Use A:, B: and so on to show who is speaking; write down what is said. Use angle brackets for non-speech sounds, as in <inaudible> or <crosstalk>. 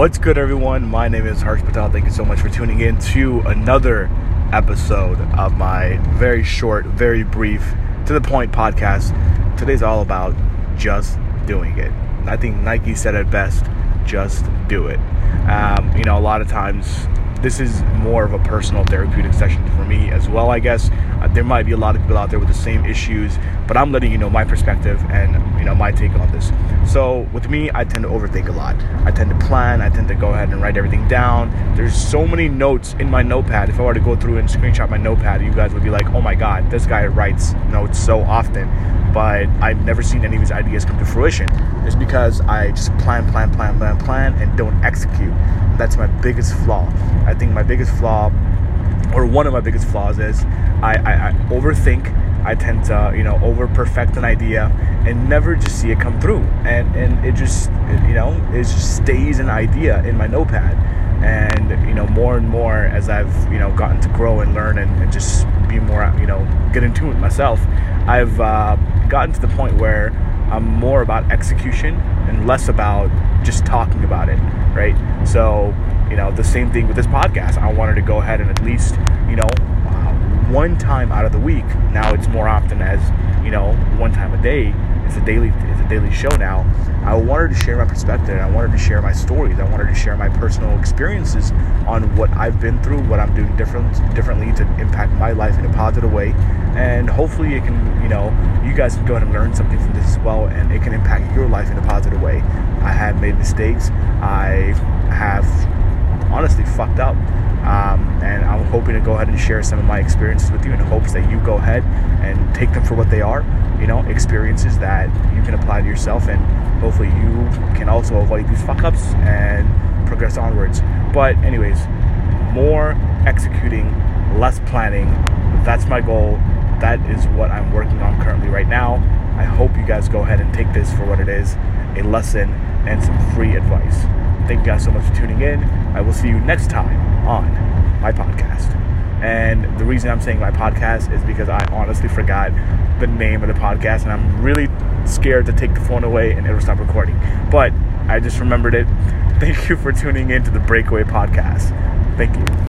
A: What's good, everyone? My name is Harsh Patel. Thank you so much for tuning in to another episode of my very short, very brief, to the point podcast. Today's all about just doing it. I think Nike said it best just do it. Um, you know, a lot of times this is more of a personal therapeutic session for me as well, I guess. Uh, there might be a lot of people out there with the same issues, but I'm letting you know my perspective and you know my take on this. So with me, I tend to overthink a lot. I tend to plan. I tend to go ahead and write everything down. There's so many notes in my notepad. If I were to go through and screenshot my notepad, you guys would be like, "Oh my God, this guy writes notes so often." But I've never seen any of his ideas come to fruition. It's because I just plan, plan, plan, plan, plan, and don't execute. That's my biggest flaw. I think my biggest flaw, or one of my biggest flaws, is I, I, I overthink. I tend to, you know, over perfect an idea and never just see it come through. And and it just, you know, it just stays an idea in my notepad. And you know, more and more as I've, you know, gotten to grow and learn and, and just be more, you know, get in tune with myself, I've uh, gotten to the point where I'm more about execution and less about just talking about it, right? So, you know, the same thing with this podcast. I wanted to go ahead and at least, you know, one time out of the week. Now it's more often as, you know, one time a day. It's a daily, it's a daily show now. I wanted to share my perspective. I wanted to share my stories. I wanted to share my personal experiences on what I've been through, what I'm doing different, differently to impact my life in a positive way, and hopefully it can, you know, you guys can go ahead and learn something from this as well, and it can impact your life in a positive way. I have made mistakes. I have honestly fucked up. Um, and I'm hoping to go ahead and share some of my experiences with you in hopes that you go ahead and take them for what they are. You know, experiences that you can apply to yourself, and hopefully you can also avoid these fuck ups and progress onwards. But, anyways, more executing, less planning. That's my goal. That is what I'm working on currently right now. I hope you guys go ahead and take this for what it is a lesson and some free advice. Thank you guys so much for tuning in. I will see you next time on my podcast. And the reason I'm saying my podcast is because I honestly forgot the name of the podcast and I'm really scared to take the phone away and it'll stop recording. But I just remembered it. <laughs> Thank you for tuning in to the Break Away Podcast. Thank you.